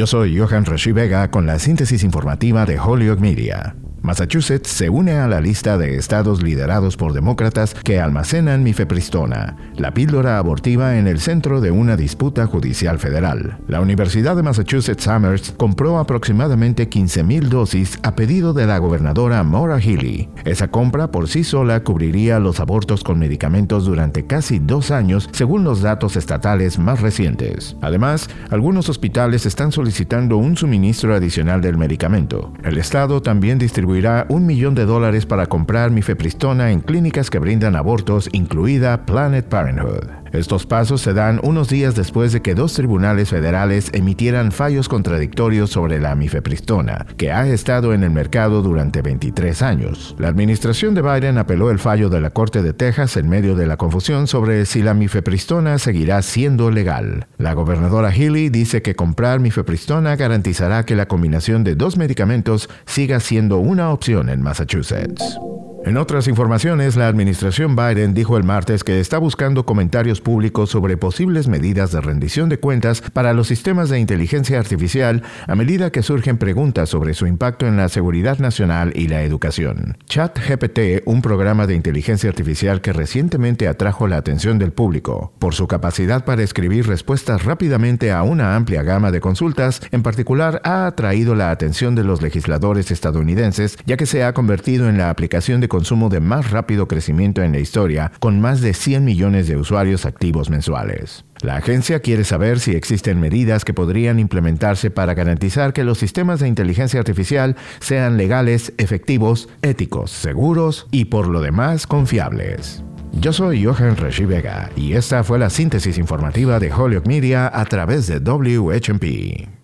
Yo soy Johan Rashi Vega con la síntesis informativa de Holyoke Media. Massachusetts se une a la lista de estados liderados por demócratas que almacenan mifepristona, la píldora abortiva en el centro de una disputa judicial federal. La Universidad de Massachusetts Amherst compró aproximadamente 15.000 dosis a pedido de la gobernadora Maura Healey. Esa compra por sí sola cubriría los abortos con medicamentos durante casi dos años, según los datos estatales más recientes. Además, algunos hospitales están solicitando un suministro adicional del medicamento. El estado también distribuye un millón de dólares para comprar mifepristona en clínicas que brindan abortos, incluida Planet Parenthood. Estos pasos se dan unos días después de que dos tribunales federales emitieran fallos contradictorios sobre la mifepristona, que ha estado en el mercado durante 23 años. La administración de Biden apeló el fallo de la Corte de Texas en medio de la confusión sobre si la mifepristona seguirá siendo legal. La gobernadora Healy dice que comprar mifepristona garantizará que la combinación de dos medicamentos siga siendo una opción en Massachusetts. En otras informaciones, la administración Biden dijo el martes que está buscando comentarios públicos sobre posibles medidas de rendición de cuentas para los sistemas de inteligencia artificial a medida que surgen preguntas sobre su impacto en la seguridad nacional y la educación. ChatGPT, un programa de inteligencia artificial que recientemente atrajo la atención del público por su capacidad para escribir respuestas rápidamente a una amplia gama de consultas, en particular ha atraído la atención de los legisladores estadounidenses, ya que se ha convertido en la aplicación de consumo de más rápido crecimiento en la historia, con más de 100 millones de usuarios activos mensuales. La agencia quiere saber si existen medidas que podrían implementarse para garantizar que los sistemas de inteligencia artificial sean legales, efectivos, éticos, seguros y por lo demás confiables. Yo soy Johan Reshi Vega y esta fue la síntesis informativa de Holyoke Media a través de WHMP.